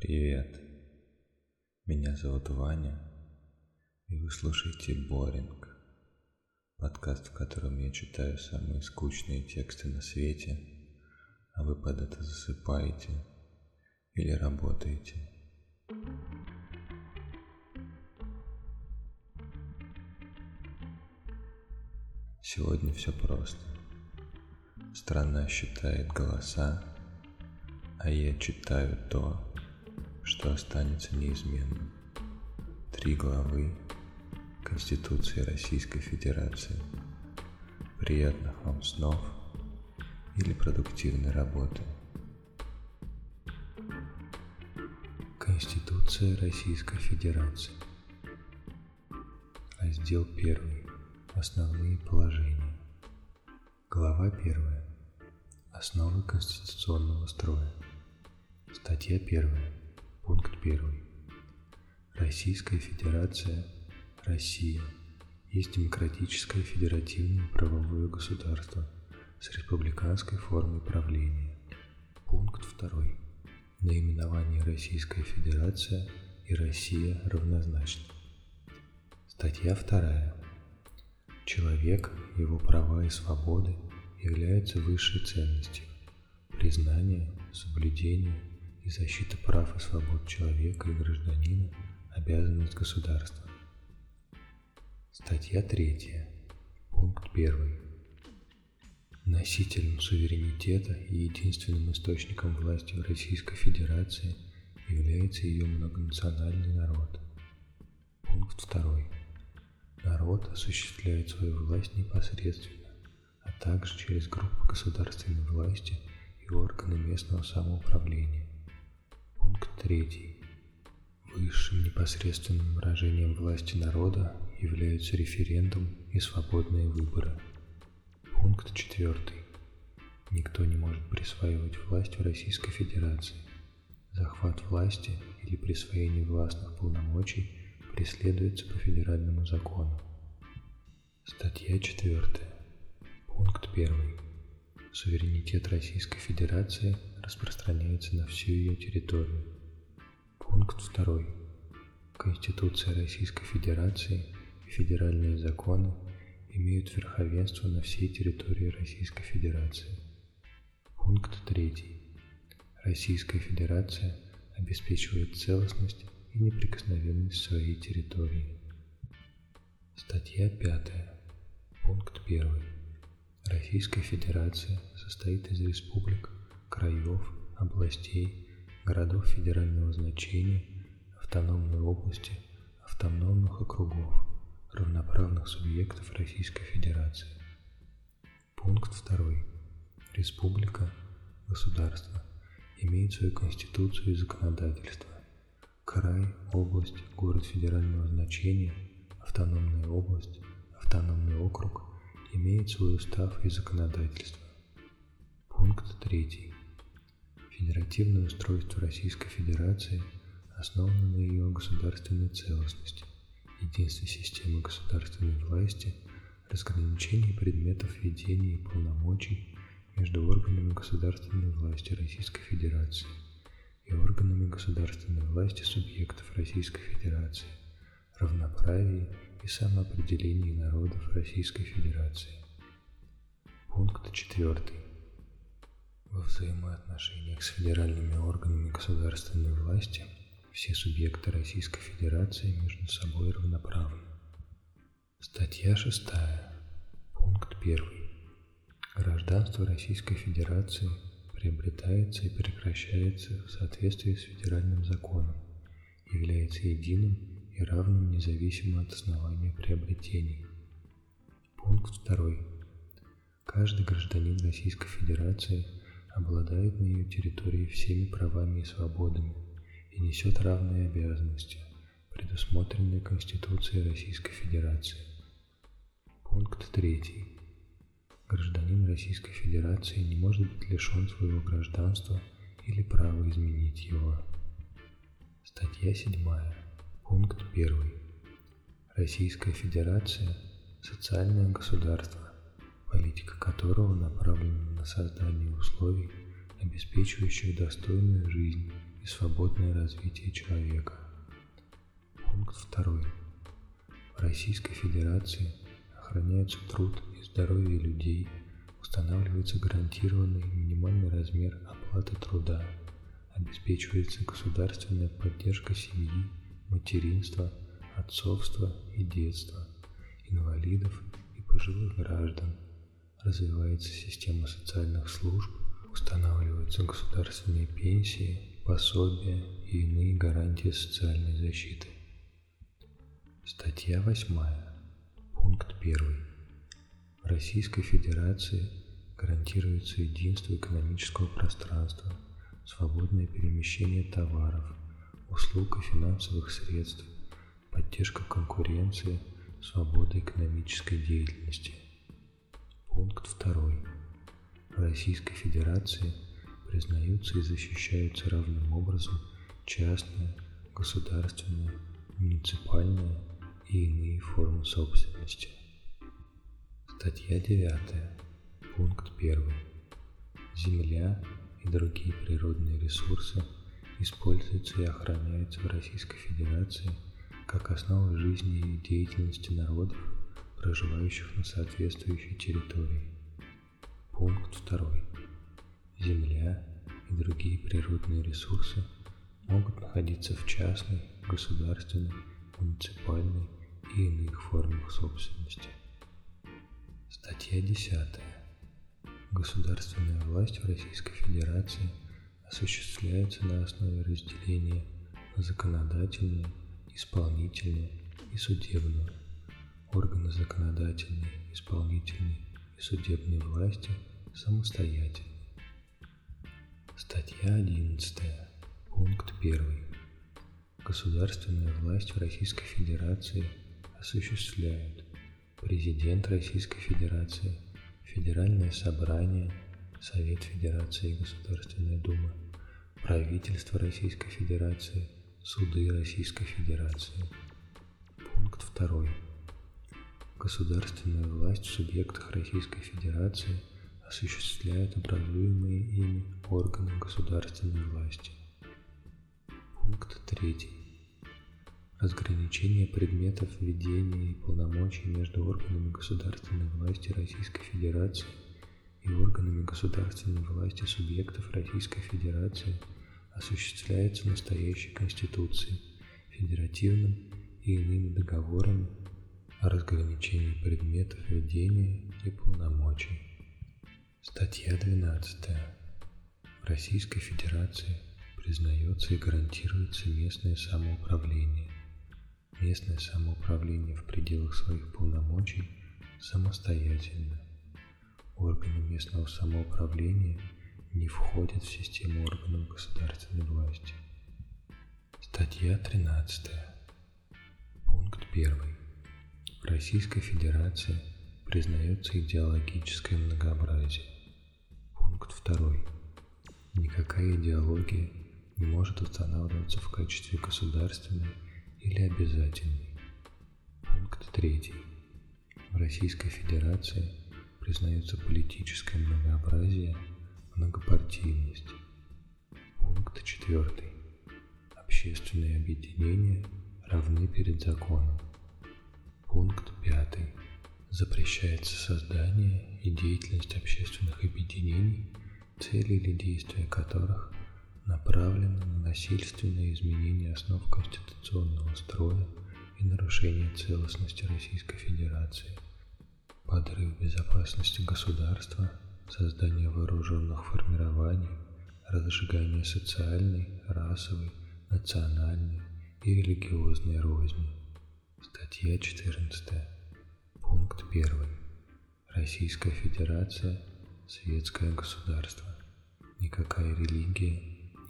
Привет. Меня зовут Ваня, и вы слушаете Боринг, подкаст, в котором я читаю самые скучные тексты на свете, а вы под это засыпаете или работаете. Сегодня все просто. Страна считает голоса, а я читаю то, что останется неизменным. Три главы Конституции Российской Федерации. Приятных вам снов или продуктивной работы. Конституция Российской Федерации. Раздел 1. Основные положения. Глава 1. Основы конституционного строя. Статья 1. Пункт 1. Российская Федерация, Россия, есть демократическое федеративное правовое государство с республиканской формой правления. Пункт 2. Наименование Российская Федерация и Россия равнозначны. Статья 2. Человек, его права и свободы являются высшей ценностью. Признание, соблюдение и защита прав и свобод человека и гражданина – обязанность государства. Статья 3. Пункт 1. Носителем суверенитета и единственным источником власти в Российской Федерации является ее многонациональный народ. Пункт 2. Народ осуществляет свою власть непосредственно, а также через группы государственной власти и органы местного самоуправления. Пункт 3. Высшим непосредственным выражением власти народа являются референдум и свободные выборы. Пункт 4. Никто не может присваивать власть в Российской Федерации. Захват власти или присвоение властных полномочий преследуется по федеральному закону. Статья 4. Пункт 1. Суверенитет Российской Федерации распространяется на всю ее территорию. Пункт 2. Конституция Российской Федерации и федеральные законы имеют верховенство на всей территории Российской Федерации. Пункт 3. Российская Федерация обеспечивает целостность и неприкосновенность своей территории. Статья 5. Пункт 1. Российская Федерация состоит из республик, краев, областей, городов федерального значения, автономной области, автономных округов, равноправных субъектов Российской Федерации. Пункт 2. Республика, государство имеет свою конституцию и законодательство. Край, область, город федерального значения, автономная область, автономный округ имеет свой устав и законодательство. Пункт 3. Федеративное устройство Российской Федерации основано на ее государственной целостности, единстве системы государственной власти, разграничении предметов ведения и полномочий между органами государственной власти Российской Федерации и органами государственной власти субъектов Российской Федерации, равноправии и самоопределении народов Российской Федерации. Пункт 4 во взаимоотношениях с федеральными органами государственной власти все субъекты Российской Федерации между собой равноправны. Статья 6. Пункт 1. Гражданство Российской Федерации приобретается и прекращается в соответствии с федеральным законом, является единым и равным независимо от основания приобретений. Пункт 2. Каждый гражданин Российской Федерации – обладает на ее территории всеми правами и свободами и несет равные обязанности, предусмотренные Конституцией Российской Федерации. Пункт 3. Гражданин Российской Федерации не может быть лишен своего гражданства или права изменить его. Статья 7. Пункт 1. Российская Федерация – социальное государство, политика которого направлена на создание условий, обеспечивающих достойную жизнь и свободное развитие человека. Пункт 2. В Российской Федерации охраняется труд и здоровье людей, устанавливается гарантированный минимальный размер оплаты труда, обеспечивается государственная поддержка семьи, материнства, отцовства и детства, инвалидов и пожилых граждан, развивается система социальных служб, устанавливаются государственные пенсии, пособия и иные гарантии социальной защиты. Статья 8. Пункт 1. В Российской Федерации гарантируется единство экономического пространства, свободное перемещение товаров, услуг и финансовых средств, поддержка конкуренции, свобода экономической деятельности. Пункт 2. В Российской Федерации признаются и защищаются равным образом частная, государственная, муниципальная и иные формы собственности. Статья 9. Пункт 1. Земля и другие природные ресурсы используются и охраняются в Российской Федерации как основа жизни и деятельности народов, проживающих на соответствующей территории. Пункт 2. Земля и другие природные ресурсы могут находиться в частной, государственной, муниципальной и иных формах собственности. Статья 10. Государственная власть в Российской Федерации осуществляется на основе разделения на законодательную, исполнительную и судебную. Органы законодательной, исполнительной и судебной власти самостоятельны. Статья 11. Пункт 1. Государственную власть в Российской Федерации осуществляют Президент Российской Федерации, Федеральное собрание, Совет Федерации и Государственная Дума, правительство Российской Федерации, суды Российской Федерации. Пункт 2. Государственную власть в субъектах Российской Федерации осуществляют образуемые ими органы государственной власти. Пункт 3 разграничение предметов ведения и полномочий между органами государственной власти Российской Федерации и органами государственной власти субъектов Российской Федерации осуществляется настоящей Конституцией, федеративным и иными договорами о разграничении предметов ведения и полномочий. Статья 12. В Российской Федерации признается и гарантируется местное самоуправление – Местное самоуправление в пределах своих полномочий самостоятельно. Органы местного самоуправления не входят в систему органов государственной власти. Статья 13. Пункт 1. В Российской Федерации признается идеологическое многообразие. Пункт 2. Никакая идеология не может устанавливаться в качестве государственной или обязательный. Пункт 3. В Российской Федерации признается политическое многообразие, многопартийность. Пункт 4. Общественные объединения равны перед законом. Пункт 5. Запрещается создание и деятельность общественных объединений, цели или действия которых направлена на насильственное изменение основ конституционного строя и нарушение целостности Российской Федерации, подрыв безопасности государства, создание вооруженных формирований, разжигание социальной, расовой, национальной и религиозной розни. Статья 14. Пункт 1. Российская Федерация – светское государство. Никакая религия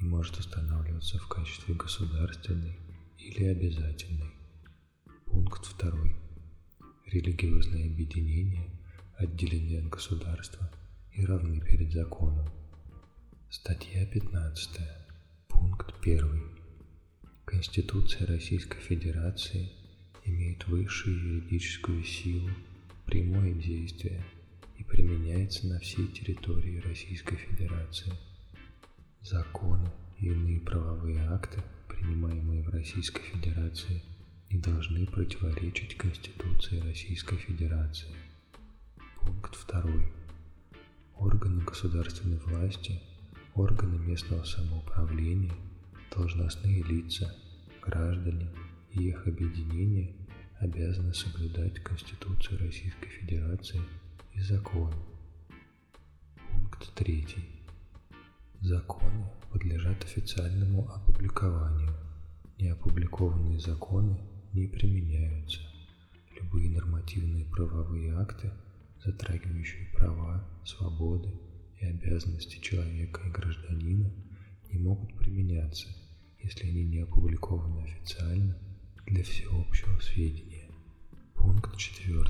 не может устанавливаться в качестве государственной или обязательной. Пункт 2. Религиозные объединения отделены от государства и равны перед законом. Статья 15. Пункт 1. Конституция Российской Федерации имеет высшую юридическую силу, прямое действие и применяется на всей территории Российской Федерации – законы и иные правовые акты, принимаемые в Российской Федерации, не должны противоречить Конституции Российской Федерации. Пункт 2. Органы государственной власти, органы местного самоуправления, должностные лица, граждане и их объединения обязаны соблюдать Конституцию Российской Федерации и законы. Пункт 3. Законы подлежат официальному опубликованию. Неопубликованные законы не применяются. Любые нормативные правовые акты, затрагивающие права, свободы и обязанности человека и гражданина, не могут применяться, если они не опубликованы официально для всеобщего сведения. Пункт 4.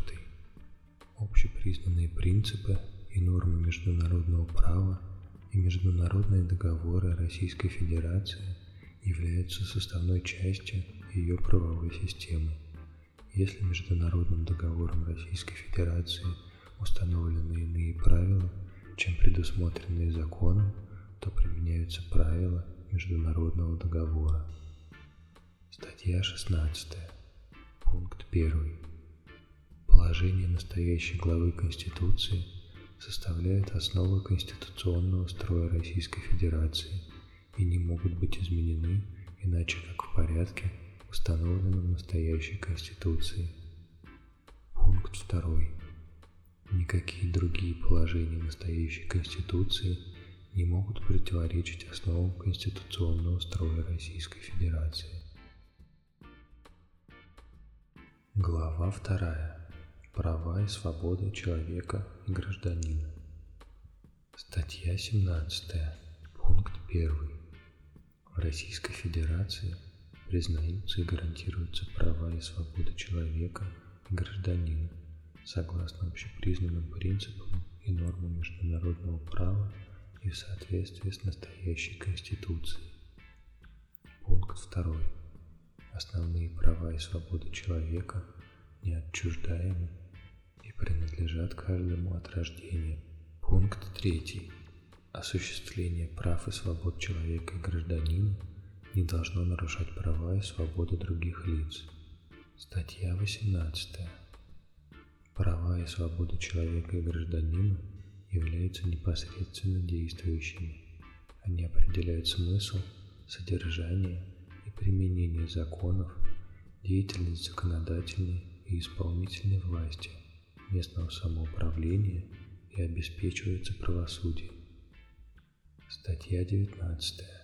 Общепризнанные принципы и нормы международного права и международные договоры Российской Федерации являются составной частью ее правовой системы. Если международным договором Российской Федерации установлены иные правила, чем предусмотренные законом, то применяются правила международного договора. Статья 16. Пункт 1. Положение настоящей главы Конституции составляет основу конституционного строя Российской Федерации и не могут быть изменены иначе как в порядке, установленном настоящей Конституцией. Пункт 2. Никакие другие положения настоящей Конституции не могут противоречить основам конституционного строя Российской Федерации. Глава 2. Права и свободы человека и гражданина. Статья 17. Пункт 1. В Российской Федерации признаются и гарантируются права и свободы человека и гражданина согласно общепризнанным принципам и нормам международного права и в соответствии с настоящей Конституцией. Пункт 2. Основные права и свободы человека неотчуждаемы и принадлежат каждому от рождения. Пункт 3. Осуществление прав и свобод человека и гражданина не должно нарушать права и свободы других лиц. Статья 18. Права и свободы человека и гражданина являются непосредственно действующими. Они определяют смысл, содержание и применение законов, деятельность законодательной и исполнительной власти, местного самоуправления и обеспечивается правосудие. Статья 19.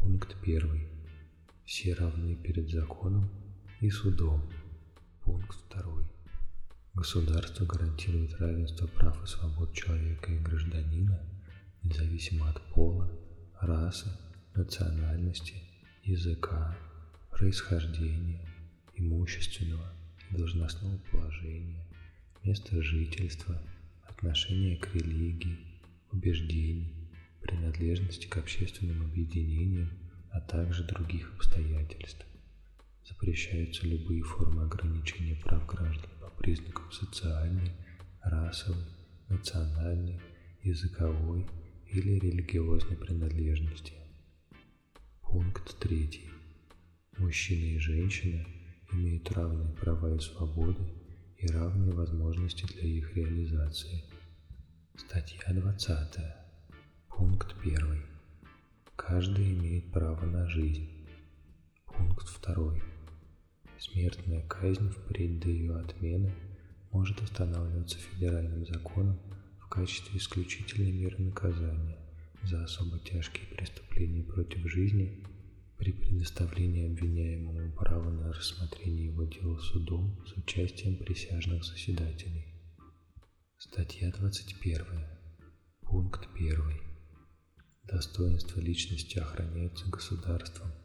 Пункт 1. Все равны перед законом и судом. Пункт 2. Государство гарантирует равенство прав и свобод человека и гражданина, независимо от пола, расы, национальности, языка, происхождения, имущественного и должностного положения, места жительства, отношения к религии, убеждений, принадлежности к общественным объединениям, а также других обстоятельств. Запрещаются любые формы ограничения прав граждан признаков социальной, расовой, национальной, языковой или религиозной принадлежности. Пункт 3. Мужчина и женщина имеют равные права и свободы и равные возможности для их реализации. Статья 20. Пункт 1. Каждый имеет право на жизнь. Пункт 2. Смертная казнь впредь до ее отмены может устанавливаться федеральным законом в качестве исключительной меры наказания за особо тяжкие преступления против жизни при предоставлении обвиняемому права на рассмотрение его дела судом с участием присяжных заседателей. Статья 21. Пункт 1. Достоинство личности охраняется государством –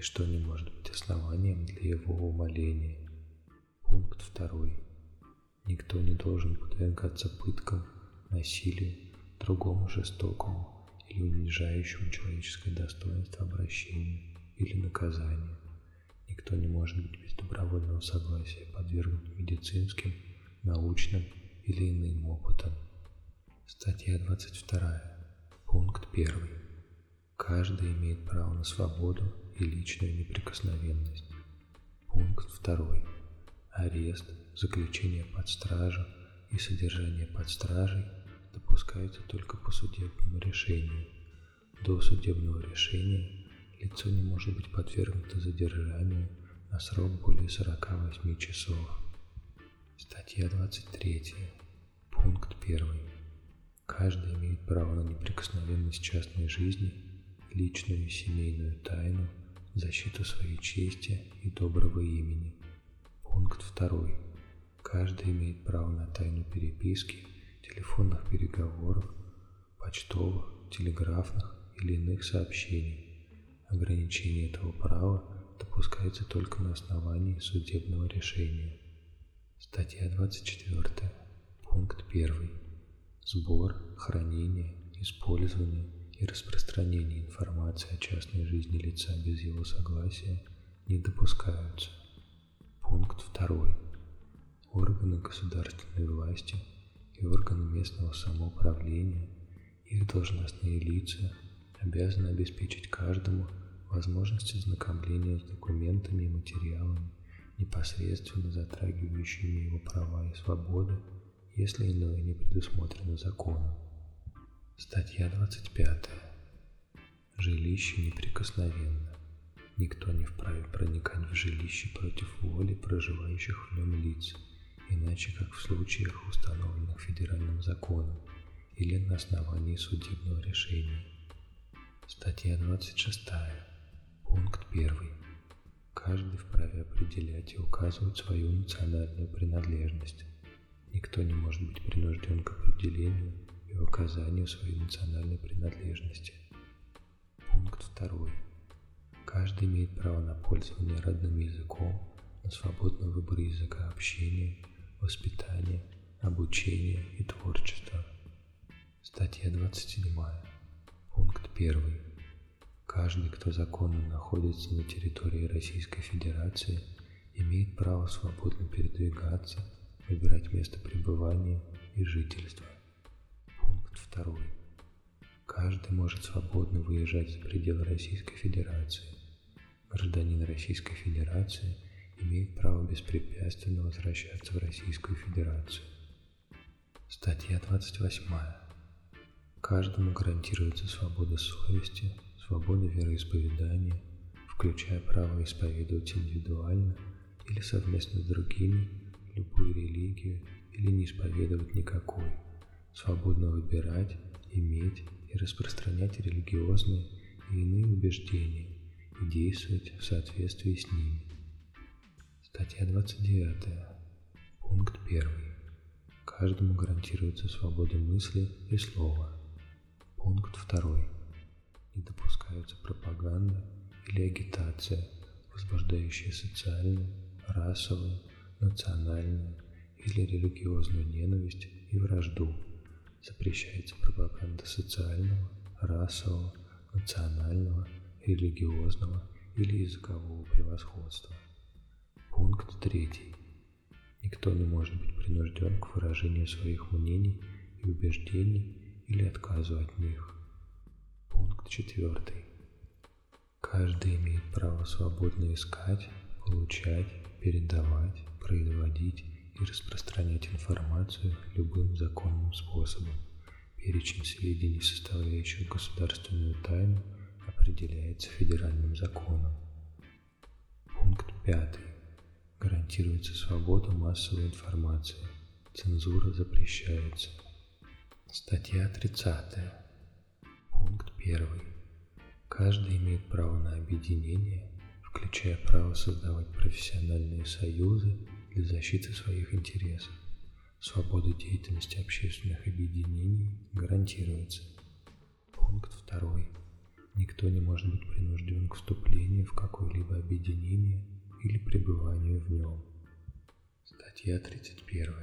Ничто не может быть основанием для его умоления. Пункт второй. Никто не должен подвергаться пыткам, насилию, другому жестокому или унижающему человеческое достоинство обращению или наказанию. Никто не может быть без добровольного согласия подвергнут медицинским, научным или иным опытам. Статья 22. Пункт 1. Каждый имеет право на свободу и личную неприкосновенность. Пункт 2. Арест, заключение под стражу и содержание под стражей допускаются только по судебному решению. До судебного решения лицо не может быть подвергнуто задержанию на срок более 48 часов. Статья 23. Пункт 1. Каждый имеет право на неприкосновенность частной жизни, личную и семейную тайну, защиту своей чести и доброго имени. Пункт 2. Каждый имеет право на тайну переписки, телефонных переговоров, почтовых, телеграфных или иных сообщений. Ограничение этого права допускается только на основании судебного решения. Статья 24. Пункт 1. Сбор, хранение, использование и распространение информации о частной жизни лица без его согласия не допускаются. Пункт 2. Органы государственной власти и органы местного самоуправления, их должностные лица обязаны обеспечить каждому возможность ознакомления с документами и материалами, непосредственно затрагивающими его права и свободы, если иное не предусмотрено законом. Статья 25. Жилище неприкосновенно. Никто не вправе проникать в жилище против воли проживающих в нем лиц, иначе как в случаях, установленных федеральным законом или на основании судебного решения. Статья 26. Пункт 1. Каждый вправе определять и указывать свою национальную принадлежность. Никто не может быть принужден к определению и указанию своей национальной принадлежности. Пункт 2. Каждый имеет право на пользование родным языком, на свободный выбор языка общения, воспитания, обучения и творчества. Статья 27. Пункт 1. Каждый, кто законно находится на территории Российской Федерации, имеет право свободно передвигаться, выбирать место пребывания и жительства. Пункт 2. Каждый может свободно выезжать за пределы Российской Федерации. Гражданин Российской Федерации имеет право беспрепятственно возвращаться в Российскую Федерацию. Статья 28. Каждому гарантируется свобода совести, свобода вероисповедания, включая право исповедовать индивидуально или совместно с другими любую религию или не исповедовать никакой, свободно выбирать, иметь и распространять религиозные и иные убеждения и действовать в соответствии с ними. Статья 29. Пункт 1. Каждому гарантируется свобода мысли и слова. Пункт 2 не допускаются пропаганда или агитация, возбуждающая социальную, расовую, национальную или религиозную ненависть и вражду. Запрещается пропаганда социального, расового, национального, религиозного или языкового превосходства. Пункт 3. Никто не может быть принужден к выражению своих мнений и убеждений или отказу от них. Пункт четвертый. Каждый имеет право свободно искать, получать, передавать, производить и распространять информацию любым законным способом. Перечень сведений, составляющих государственную тайну, определяется федеральным законом. Пункт пятый. Гарантируется свобода массовой информации. Цензура запрещается. Статья 30. Пункт 1. Каждый имеет право на объединение, включая право создавать профессиональные союзы для защиты своих интересов. Свобода деятельности общественных объединений гарантируется. Пункт 2. Никто не может быть принужден к вступлению в какое-либо объединение или пребыванию в нем. Статья 31.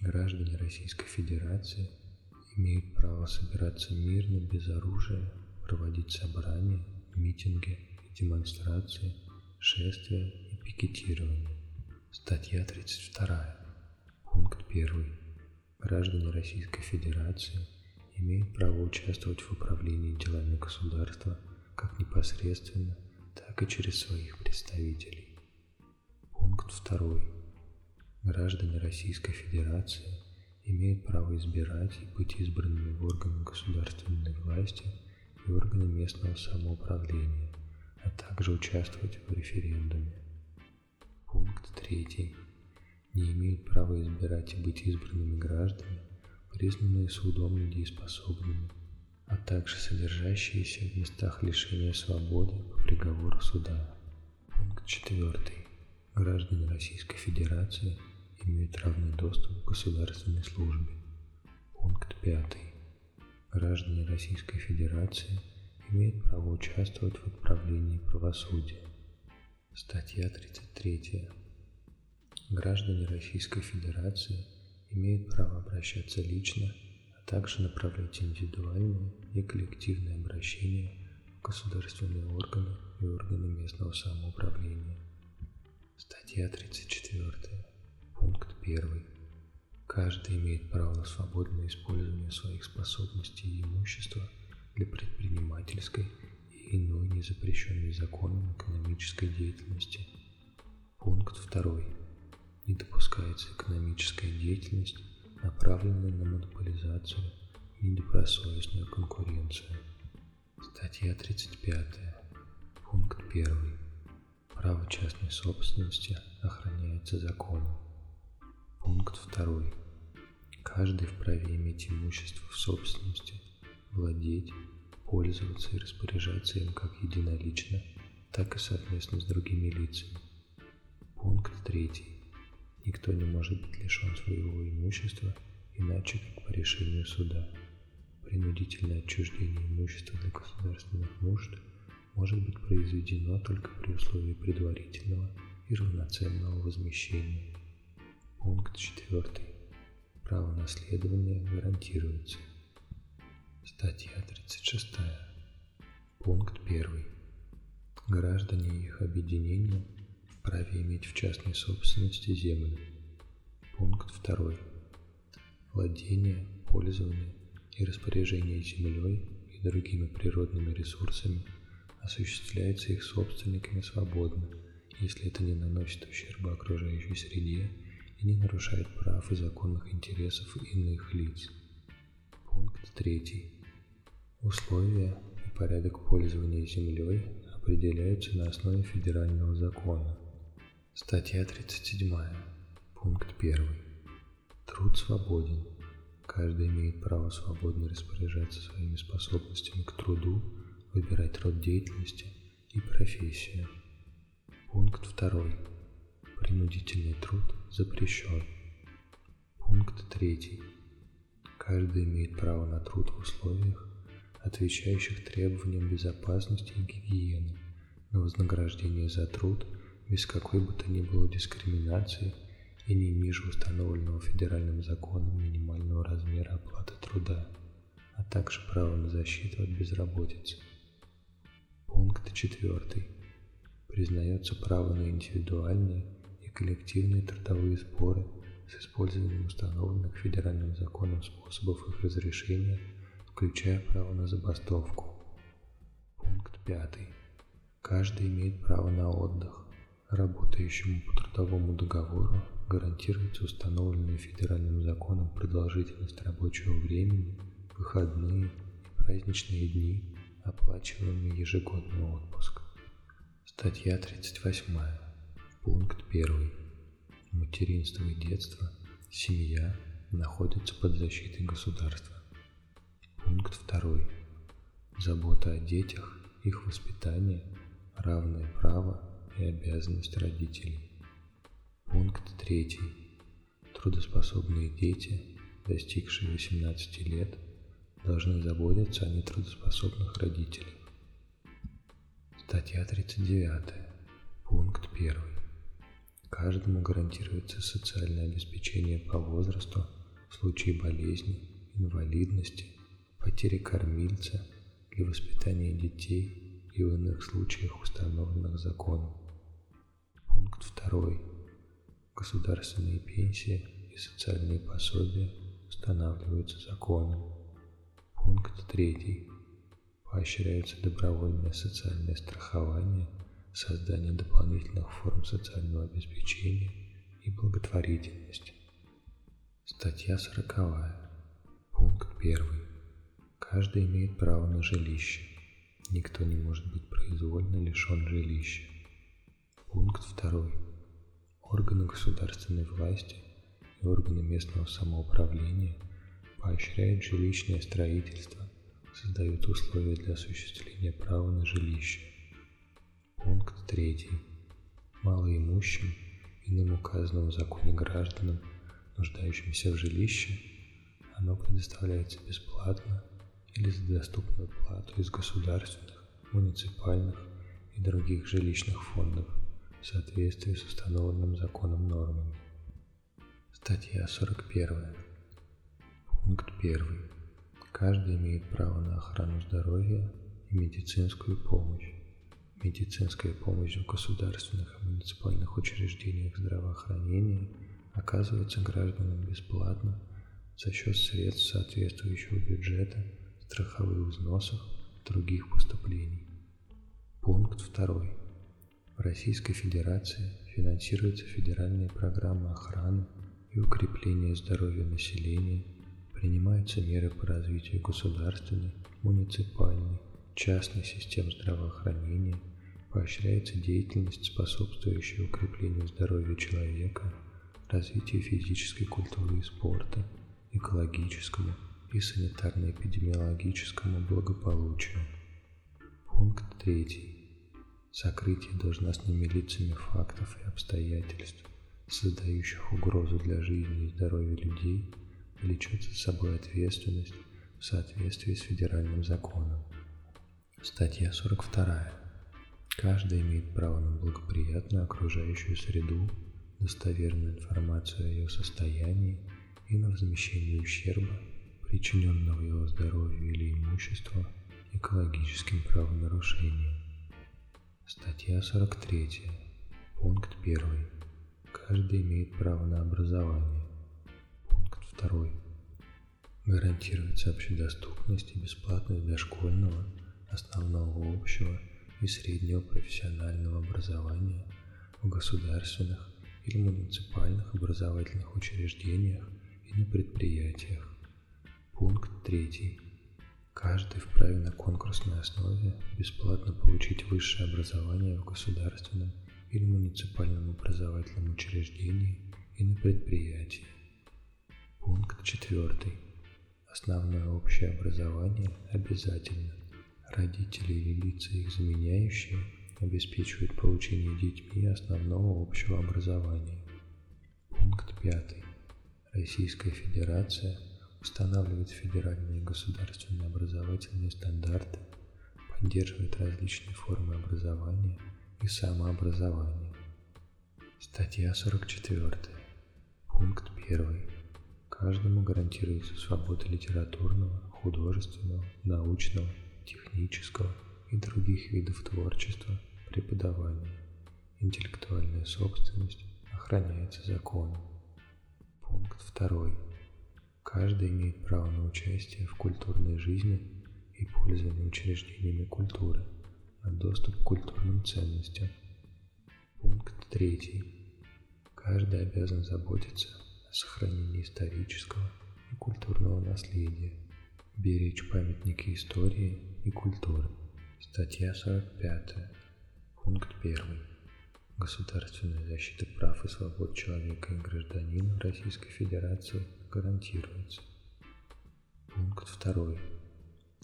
Граждане Российской Федерации – имеют право собираться мирно, без оружия, проводить собрания, митинги и демонстрации, шествия и пикетирование. Статья 32. Пункт 1. Граждане Российской Федерации имеют право участвовать в управлении делами государства как непосредственно, так и через своих представителей. Пункт 2. Граждане Российской Федерации имеют право избирать и быть избранными в органы государственной власти и органы местного самоуправления, а также участвовать в референдуме. Пункт 3. Не имеют права избирать и быть избранными граждане, признанные судом недееспособными, а также содержащиеся в местах лишения свободы по приговору суда. Пункт 4. Граждане Российской Федерации – имеют равный доступ к государственной службе. Пункт 5. Граждане Российской Федерации имеют право участвовать в отправлении правосудия. Статья 33. Граждане Российской Федерации имеют право обращаться лично, а также направлять индивидуальные и коллективные обращения в государственные органы и органы местного самоуправления. Статья 34. Пункт 1. Каждый имеет право на свободное использование своих способностей и имущества для предпринимательской и иной незапрещенной законом экономической деятельности. Пункт 2. Не допускается экономическая деятельность, направленная на монополизацию и недобросовестную конкуренцию. Статья 35. Пункт 1. Право частной собственности охраняется законом. Пункт 2. Каждый вправе иметь имущество в собственности, владеть, пользоваться и распоряжаться им как единолично, так и совместно с другими лицами. Пункт 3. Никто не может быть лишен своего имущества иначе как по решению суда. Принудительное отчуждение имущества для государственных нужд может быть произведено только при условии предварительного и равноценного возмещения. Пункт 4. Право наследования гарантируется. Статья 36. Пункт 1. Граждане и их объединения вправе иметь в частной собственности землю. Пункт 2. Владение, пользование и распоряжение землей и другими природными ресурсами осуществляется их собственниками свободно, если это не наносит ущерба окружающей среде и не нарушает прав и законных интересов иных лиц. Пункт 3. Условия и порядок пользования землей определяются на основе федерального закона. Статья 37. Пункт 1. Труд свободен. Каждый имеет право свободно распоряжаться своими способностями к труду, выбирать род деятельности и профессию. Пункт 2. Принудительный труд запрещен. Пункт 3. Каждый имеет право на труд в условиях, отвечающих требованиям безопасности и гигиены, на вознаграждение за труд без какой бы то ни было дискриминации и не ниже установленного федеральным законом минимального размера оплаты труда, а также право на защиту от безработицы. Пункт 4. Признается право на индивидуальные коллективные трудовые споры с использованием установленных федеральным законом способов их разрешения, включая право на забастовку. Пункт 5. Каждый имеет право на отдых. Работающему по трудовому договору гарантируется установленная федеральным законом продолжительность рабочего времени, выходные и праздничные дни, оплачиваемый ежегодный отпуск. Статья 38. Пункт 1. Материнство и детство, семья находятся под защитой государства. Пункт 2. Забота о детях, их воспитание, равное право и обязанность родителей. Пункт 3. Трудоспособные дети, достигшие 18 лет, должны заботиться о нетрудоспособных родителях. Статья 39. Пункт 1. Каждому гарантируется социальное обеспечение по возрасту в случае болезни, инвалидности, потери кормильца, для воспитания детей и в иных случаях, установленных законом. Пункт 2. Государственные пенсии и социальные пособия устанавливаются законом. Пункт 3. Поощряется добровольное социальное страхование, создание дополнительных форм социального обеспечения и благотворительность. Статья 40. Пункт 1. Каждый имеет право на жилище. Никто не может быть произвольно лишен жилища. Пункт 2. Органы государственной власти и органы местного самоуправления поощряют жилищное строительство, создают условия для осуществления права на жилище. Пункт 3. Малоимущим, иным указанным в законе гражданам, нуждающимся в жилище, оно предоставляется бесплатно или за доступную плату из государственных, муниципальных и других жилищных фондов в соответствии с установленным законом нормами. Статья 41. Пункт 1. Каждый имеет право на охрану здоровья и медицинскую помощь. Медицинская помощь в государственных и муниципальных учреждениях здравоохранения оказывается гражданам бесплатно за счет средств соответствующего бюджета, страховых взносов, других поступлений. Пункт 2. В Российской Федерации финансируются федеральные программы охраны и укрепления здоровья населения, принимаются меры по развитию государственной, муниципальной, частной систем здравоохранения, поощряется деятельность, способствующая укреплению здоровья человека, развитию физической культуры и спорта, экологическому и санитарно-эпидемиологическому благополучию. Пункт 3. Сокрытие должностными лицами фактов и обстоятельств, создающих угрозу для жизни и здоровья людей, влечет за собой ответственность в соответствии с федеральным законом. Статья 42. Каждый имеет право на благоприятную окружающую среду, достоверную информацию о ее состоянии и на возмещение ущерба, причиненного его здоровью или имуществу экологическим правонарушением. Статья 43. Пункт 1. Каждый имеет право на образование. Пункт 2. Гарантируется общедоступность и бесплатность дошкольного, основного общего и среднего профессионального образования в государственных или муниципальных образовательных учреждениях и на предприятиях. Пункт 3. Каждый вправе на конкурсной основе бесплатно получить высшее образование в государственном или муниципальном образовательном учреждении и на предприятии. Пункт 4. Основное общее образование обязательно. Родители или лица их заменяющие обеспечивают получение детьми основного общего образования. Пункт 5. Российская Федерация устанавливает федеральные государственные образовательные стандарты, поддерживает различные формы образования и самообразования. Статья 44. Пункт 1. Каждому гарантируется свобода литературного, художественного, научного, технического и других видов творчества, преподавания. Интеллектуальная собственность охраняется законом. Пункт 2. Каждый имеет право на участие в культурной жизни и пользование учреждениями культуры, на доступ к культурным ценностям. Пункт 3. Каждый обязан заботиться о сохранении исторического и культурного наследия, беречь памятники истории и культуры. Статья 45. Пункт 1. Государственная защита прав и свобод человека и гражданина Российской Федерации гарантируется. Пункт 2.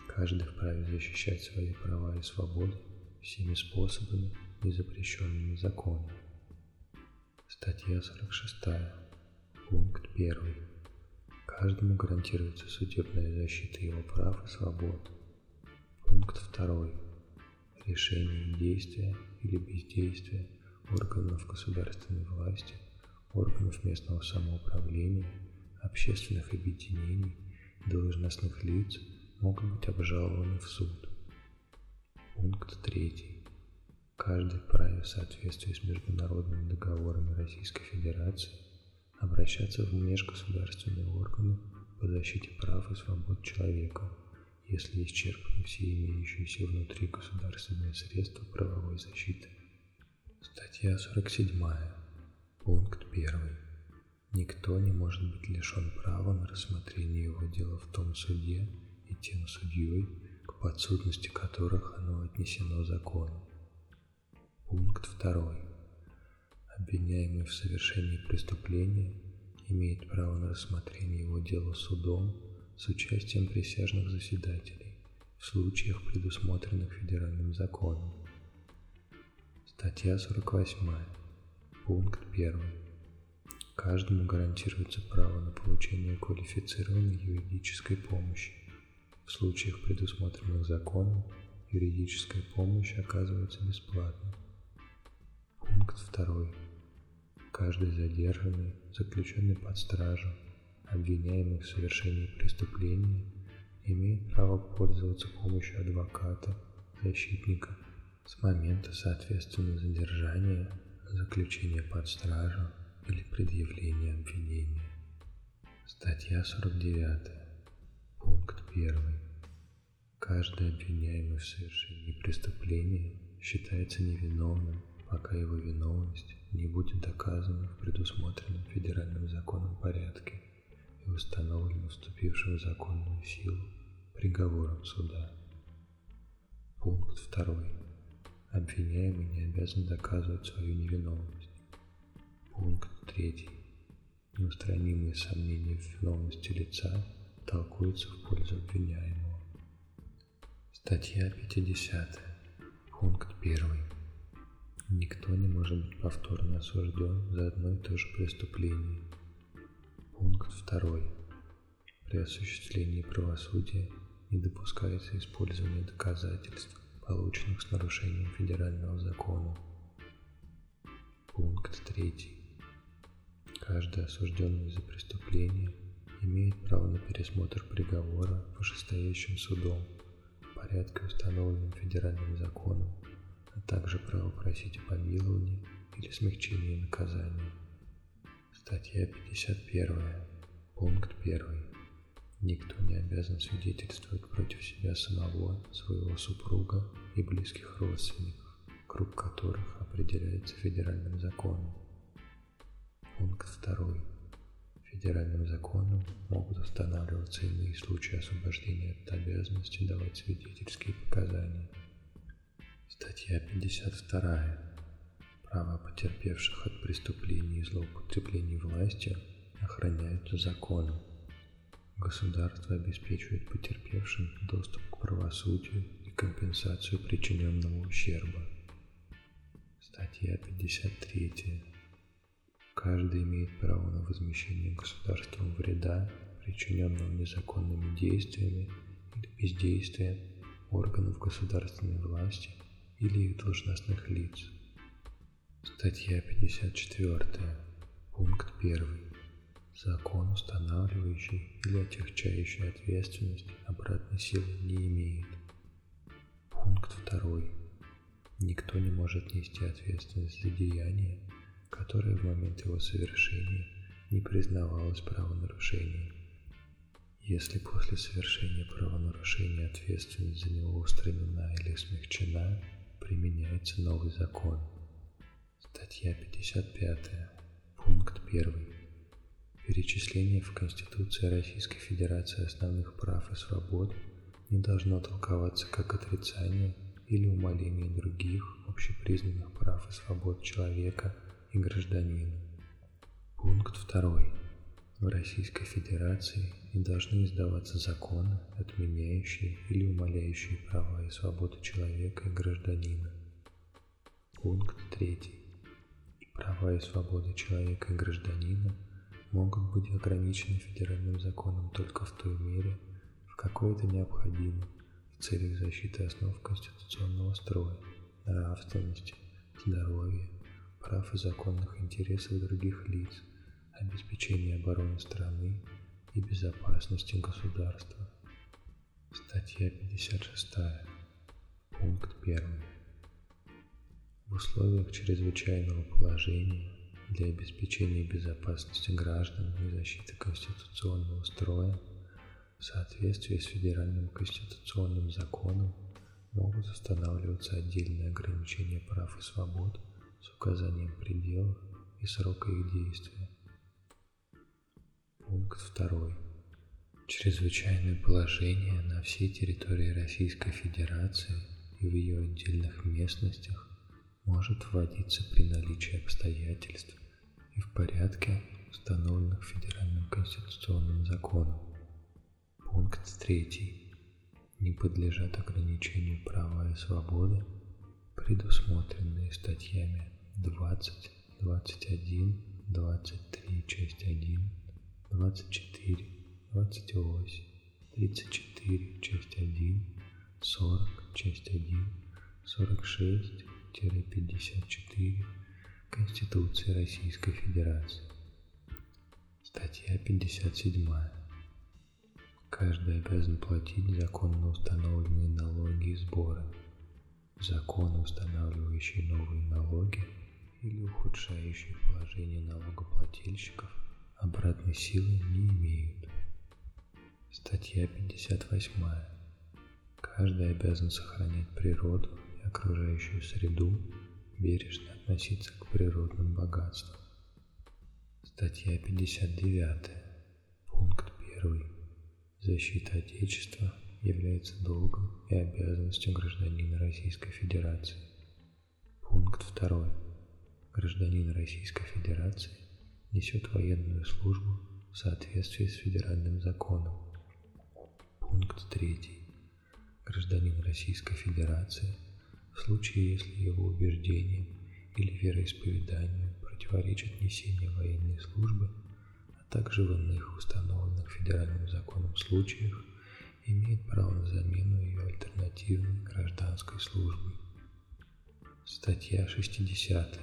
Каждый вправе защищать свои права и свободы всеми способами, не запрещенными законом. Статья 46. Пункт 1. Каждому гарантируется судебная защита его прав и свобод. Пункт 2. Решение и действия или бездействия органов государственной власти, органов местного самоуправления, общественных объединений, должностных лиц могут быть обжалованы в суд. Пункт 3. Каждый вправе в соответствии с международными договорами Российской Федерации обращаться в межгосударственные органы по защите прав и свобод человека если исчерпаны все имеющиеся внутри государственные средства правовой защиты. Статья 47. Пункт 1. Никто не может быть лишен права на рассмотрение его дела в том суде и тем судьей, к подсудности которых оно отнесено законом. Пункт 2. Обвиняемый в совершении преступления имеет право на рассмотрение его дела судом с участием присяжных заседателей в случаях, предусмотренных федеральным законом. Статья 48. Пункт 1. Каждому гарантируется право на получение квалифицированной юридической помощи. В случаях, предусмотренных законом, юридическая помощь оказывается бесплатно. Пункт 2. Каждый задержанный, заключенный под стражу, обвиняемый в совершении преступления, имеет право пользоваться помощью адвоката, защитника с момента соответственно задержания, заключения под стражу или предъявления обвинения. Статья 49. Пункт 1. Каждый обвиняемый в совершении преступления считается невиновным, пока его виновность не будет доказана в предусмотренном федеральным законом порядке и установлена вступившим в законную силу приговором суда. Пункт 2. Обвиняемый не обязан доказывать свою невиновность. Пункт 3. Неустранимые сомнения в виновности лица толкуются в пользу обвиняемого. Статья 50. Пункт 1. Никто не может быть повторно осужден за одно и то же преступление. Пункт 2. При осуществлении правосудия не допускается использование доказательств, полученных с нарушением федерального закона. Пункт 3. Каждый осужденный за преступление имеет право на пересмотр приговора вышестоящим судом в порядке, установленном федеральным законом а также право просить о помиловании или смягчении наказания. Статья 51. Пункт 1. Никто не обязан свидетельствовать против себя самого, своего супруга и близких родственников, круг которых определяется федеральным законом. Пункт 2. Федеральным законом могут устанавливаться иные случаи освобождения от обязанности давать свидетельские показания – Статья 52. Права потерпевших от преступлений и злоупотреблений властью охраняются законом. Государство обеспечивает потерпевшим доступ к правосудию и компенсацию причиненного ущерба. Статья 53. Каждый имеет право на возмещение государством вреда, причиненного незаконными действиями или бездействием органов государственной власти или их должностных лиц. Статья 54. Пункт 1. Закон, устанавливающий или отягчающий ответственность, обратной силы не имеет. Пункт 2. Никто не может нести ответственность за деяние, которое в момент его совершения не признавалось правонарушением. Если после совершения правонарушения ответственность за него устранена или смягчена, применяется новый закон. Статья 55. Пункт 1. Перечисление в Конституции Российской Федерации основных прав и свобод не должно толковаться как отрицание или умаление других общепризнанных прав и свобод человека и гражданина. Пункт 2. В Российской Федерации не должны издаваться законы, отменяющие или умаляющие права и свободы человека и гражданина. Пункт 3. Права и свободы человека и гражданина могут быть ограничены федеральным законом только в той мере, в какой это необходимо в целях защиты основ конституционного строя, нравственности, здоровья, прав и законных интересов других лиц – обеспечения обороны страны и безопасности государства. Статья 56. Пункт 1. В условиях чрезвычайного положения для обеспечения безопасности граждан и защиты конституционного строя В соответствии с федеральным конституционным законом могут устанавливаться отдельные ограничения прав и свобод с указанием пределов и срока их действия. Пункт 2. Чрезвычайное положение на всей территории Российской Федерации и в ее отдельных местностях может вводиться при наличии обстоятельств и в порядке, установленных Федеральным конституционным законом. Пункт 3. Не подлежат ограничению права и свободы, предусмотренные статьями 20, 21, 23, часть 1, 24, 28, 34, часть 1, 40, часть 1, 46-54 Конституции Российской Федерации. Статья 57. Каждый обязан платить законно установленные налоги и сборы. Законы, устанавливающие новые налоги или ухудшающие положение налогоплательщиков, обратной силы не имеют. Статья 58. Каждый обязан сохранять природу и окружающую среду, бережно относиться к природным богатствам. Статья 59. Пункт 1. Защита Отечества является долгом и обязанностью гражданина Российской Федерации. Пункт 2. Гражданин Российской Федерации несет военную службу в соответствии с федеральным законом. Пункт 3. Гражданин Российской Федерации в случае, если его убеждениям или вероисповеданию противоречит несение военной службы, а также в иных установленных федеральным законом случаях, имеет право на замену ее альтернативной гражданской службой. Статья 60.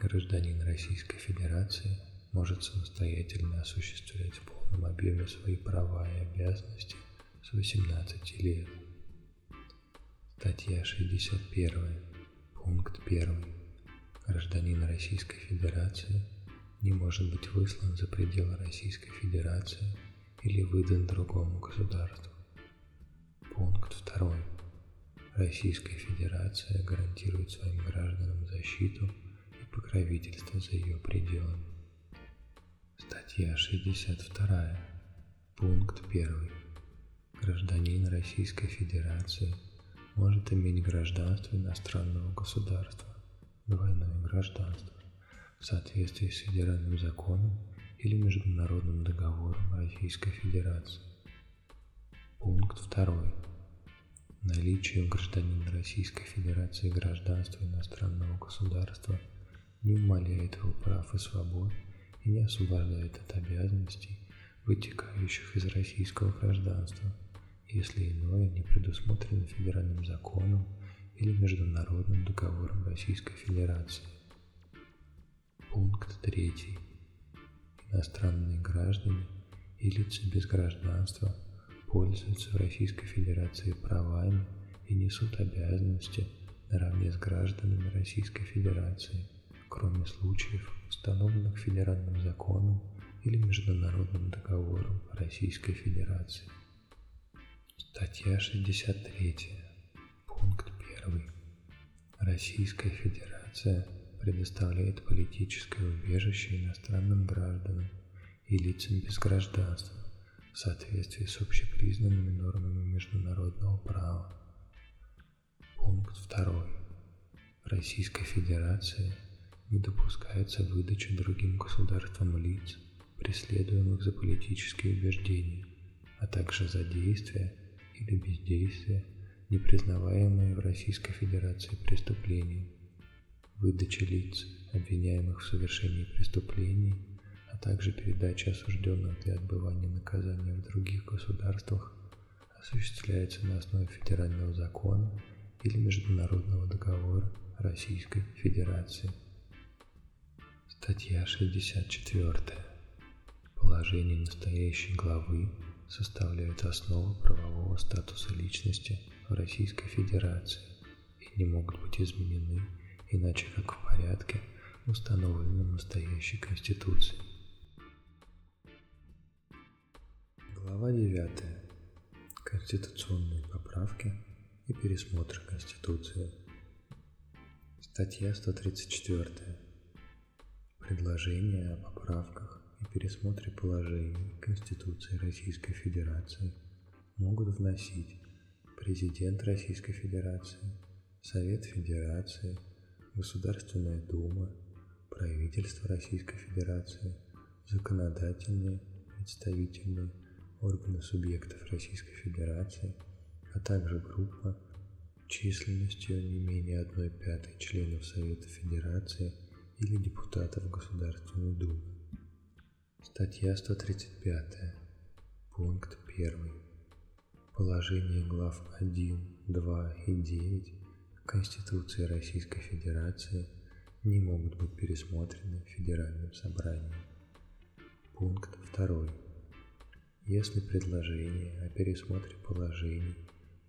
Гражданин Российской Федерации может самостоятельно осуществлять в полном объеме свои права и обязанности с 18 лет. Статья 61. Пункт 1 гражданин Российской Федерации не может быть выслан за пределы Российской Федерации или выдан другому государству. Пункт 2. Российская Федерация гарантирует своим гражданам защиту и покровительство за ее пределами. Статья 62. Пункт 1. Гражданин Российской Федерации может иметь гражданство иностранного государства двойное гражданство в соответствии с федеральным законом или международным договором Российской Федерации. Пункт 2. Наличие у гражданина Российской Федерации гражданства иностранного государства не умаляет его прав и свобод и не освобождает от обязанностей, вытекающих из российского гражданства, если иное не предусмотрено федеральным законом или международным договором Российской Федерации. Пункт 3. Иностранные граждане и лица без гражданства пользуются в Российской Федерации правами и несут обязанности наравне с гражданами Российской Федерации, кроме случаев, установленных федеральным законом или международным договором Российской Федерации. Статья 63. Пункт Первый. Российская Федерация предоставляет политическое убежище иностранным гражданам и лицам без гражданства в соответствии с общепризнанными нормами международного права. Пункт 2. Российской Федерации не допускается выдача другим государствам лиц, преследуемых за политические убеждения, а также за действия или бездействие непризнаваемые в Российской Федерации преступления, выдача лиц, обвиняемых в совершении преступлений, а также передача осужденных для отбывания наказания в других государствах осуществляется на основе федерального закона или международного договора Российской Федерации. Статья 64. Положение настоящей главы составляют основу правового статуса личности – Российской Федерации и не могут быть изменены иначе как в порядке, установленном настоящей Конституцией. Глава Глава 9. Конституционные поправки и пересмотр Конституции. Статья 134. Предложения о поправках и пересмотре положений Конституции Российской Федерации могут вносить Президент Российской Федерации, Совет Федерации, Государственная Дума, правительство Российской Федерации, законодательные, представительные органы субъектов Российской Федерации, а также группа численностью не менее 1 пятой членов Совета Федерации или депутатов Государственной Думы. Статья 135. Пункт 1. Положение глав 1, 2 и 9 Конституции Российской Федерации не могут быть пересмотрены Федеральным собранием. Пункт 2. Если предложение о пересмотре положений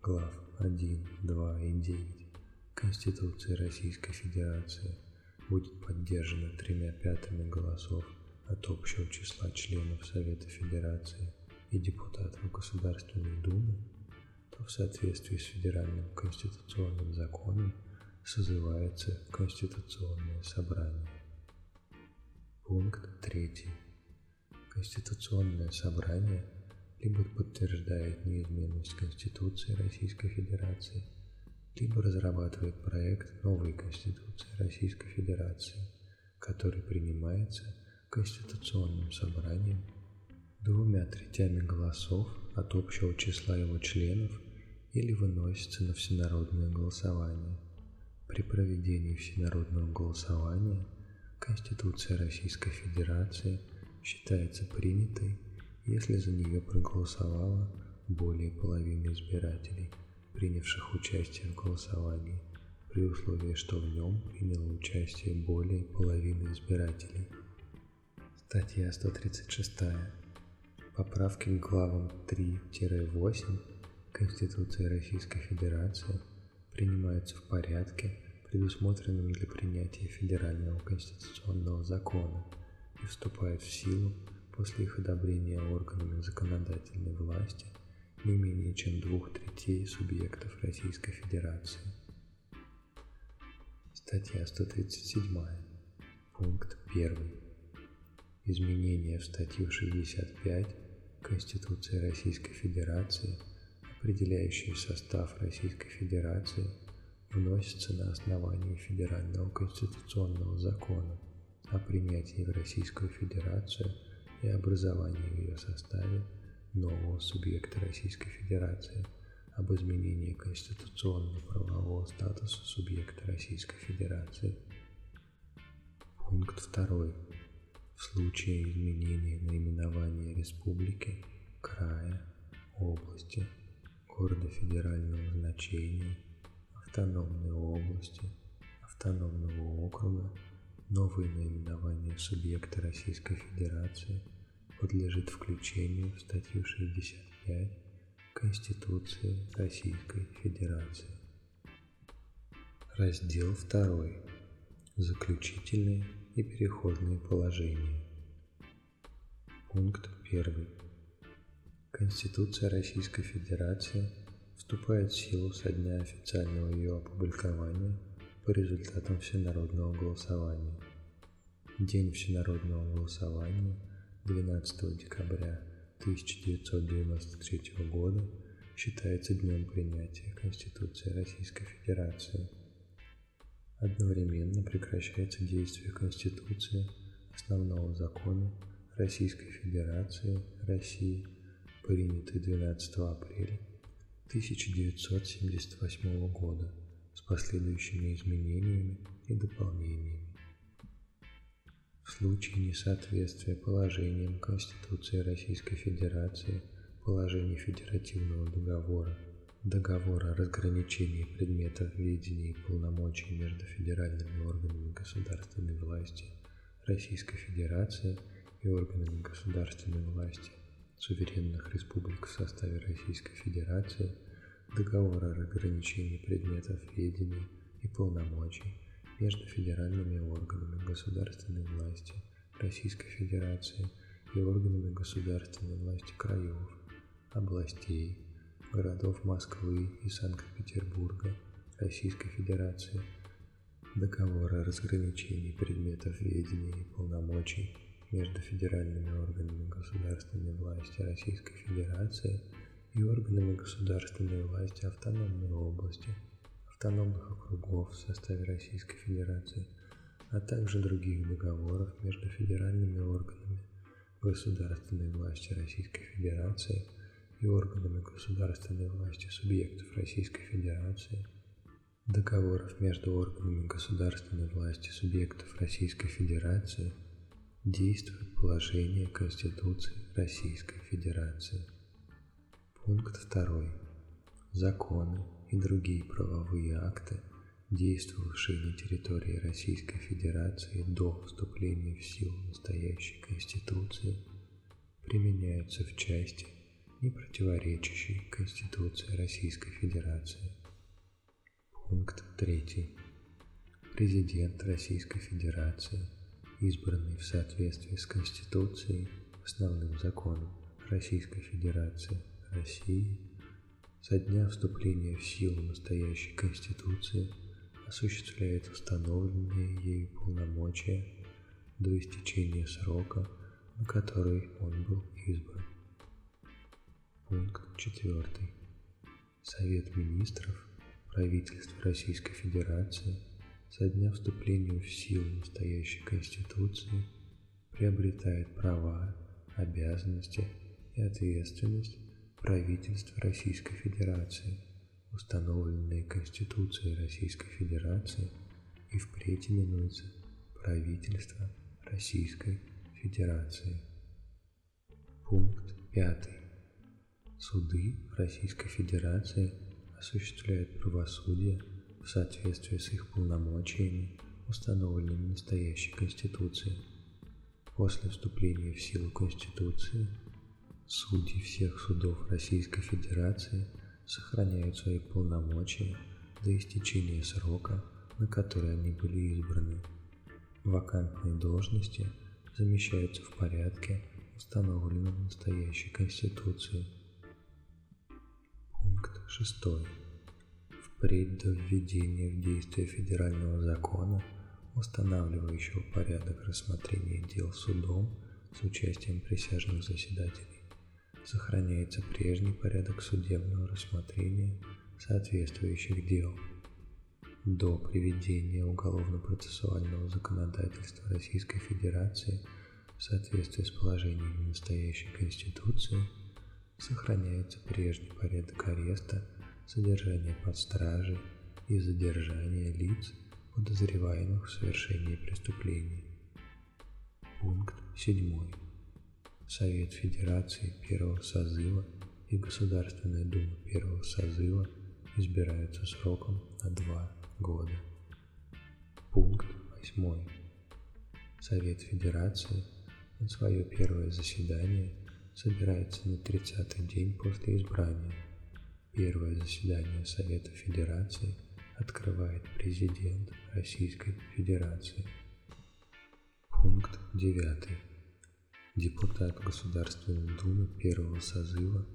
глав 1, 2 и 9 Конституции Российской Федерации будет поддержано тремя пятыми голосов от общего числа членов Совета Федерации и депутатов Государственной Думы, то в соответствии с Федеральным конституционным законом созывается Конституционное собрание. Пункт 3. Конституционное собрание либо подтверждает неизменность Конституции Российской Федерации, либо разрабатывает проект новой Конституции Российской Федерации, который принимается Конституционным собранием двумя третями голосов от общего числа его членов или выносится на всенародное голосование. При проведении всенародного голосования Конституция Российской Федерации – считается принятой, если за нее проголосовало более половины избирателей, принявших участие в голосовании, при условии, что в нем приняло участие более половины избирателей. Статья 136. Поправки к главам 3-8 Конституции Российской Федерации принимаются в порядке, предусмотренном для принятия федерального конституционного закона – и вступает в силу после их одобрения органами законодательной власти не менее чем двух третей субъектов Российской Федерации. Статья 137. Пункт 1. Изменения в статью 65 Конституции Российской Федерации, определяющие состав Российской Федерации, вносятся на основании Федерального конституционного закона – о принятии в Российскую Федерацию и образовании в ее составе нового субъекта Российской Федерации, об изменении конституционно-правового статуса субъекта Российской Федерации. Пункт 2. В случае изменения наименования республики, края, области, города федерального значения, автономной области, автономного округа Новое наименование субъекта Российской Федерации подлежит включению в статью 65 Конституции Российской Федерации. Раздел 2. Заключительные и переходные положения. Пункт 1. Конституция Российской Федерации вступает в силу со дня официального ее опубликования – по результатам всенародного голосования. День всенародного голосования 12 декабря 1993 года считается днем принятия Конституции Российской Федерации. Одновременно прекращается действие Конституции, основного закона Российской Федерации России, принятый 12 апреля 1978 года с последующими изменениями и дополнениями. В случае несоответствия положениям Конституции Российской Федерации, положений Федеративного договора, договора о разграничении предметов ведения и полномочий между федеральными органами государственной власти Российской Федерации и органами государственной власти суверенных республик в составе Российской Федерации – договора о разграничении предметов ведения и полномочий между федеральными органами государственной власти Российской Федерации и органами государственной власти краев областей, городов Москвы и Санкт-Петербурга Российской Федерации, договора о разграничении предметов ведения и полномочий между федеральными органами государственной власти Российской Федерации и органами государственной власти автономной области, автономных округов в составе Российской Федерации, а также других договоров между федеральными органами государственной власти Российской Федерации и органами государственной власти субъектов Российской Федерации, договоров между органами государственной власти субъектов Российской Федерации – действует положение Конституции Российской Федерации. Пункт 2. Законы и другие правовые акты, действовавшие на территории Российской Федерации до вступления в силу настоящей Конституции, применяются в части, не противоречащей Конституции Российской Федерации. Пункт 3. Президент Российской Федерации – избранный в соответствии с Конституцией, основным законом Российской Федерации России, со дня вступления в силу настоящей Конституции осуществляет установленные ею полномочия до истечения срока, на который он был избран. Пункт 4. Совет министров правительства Российской Федерации – со дня вступления в силу настоящей Конституции приобретает права, обязанности и ответственность правительства Российской Федерации, установленные Конституцией Российской Федерации и впредь именуется правительство Российской Федерации. Пункт 5. Суды Российской Федерации осуществляют правосудие в соответствии с их полномочиями, установленными настоящей Конституцией. После вступления в силу Конституции судьи всех судов Российской Федерации сохраняют свои полномочия до истечения срока, на который они были избраны. Вакантные должности замещаются в порядке, установленном настоящей Конституцией. Пункт 6 впредь до введения в действие федерального закона, устанавливающего порядок рассмотрения дел судом с участием присяжных заседателей, сохраняется прежний порядок судебного рассмотрения соответствующих дел. До приведения уголовно-процессуального законодательства Российской Федерации в соответствии с положениями настоящей Конституции сохраняется прежний порядок ареста содержание под стражей и задержание лиц, подозреваемых в совершении преступлений. Пункт 7. Совет Федерации первого созыва и Государственная Дума первого созыва избираются сроком на два года. Пункт 8. Совет Федерации на свое первое заседание собирается на 30-й день после избрания Первое заседание Совета Федерации открывает президент Российской Федерации. Пункт 9. Депутат Государственной Думы первого созыва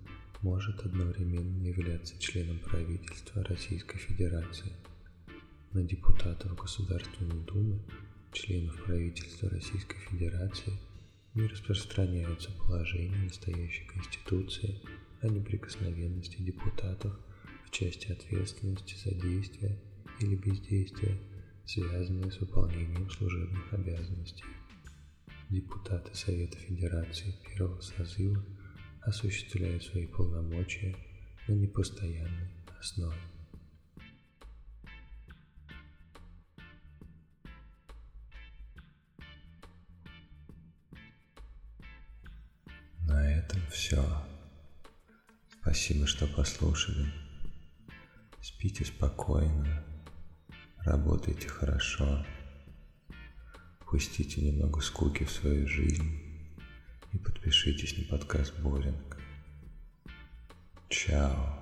может одновременно являться членом правительства Российской Федерации. На депутатов Государственной Думы, членов правительства Российской Федерации не распространяются положения настоящей Конституции о неприкосновенности депутатов в части ответственности за действия или бездействия, связанные с выполнением служебных обязанностей. Депутаты Совета Федерации первого созыва осуществляют свои полномочия на непостоянной основе. На этом все. Спасибо, что послушали. Спите спокойно, работайте хорошо, пустите немного скуки в свою жизнь и подпишитесь на подкаст Боринг. Чао.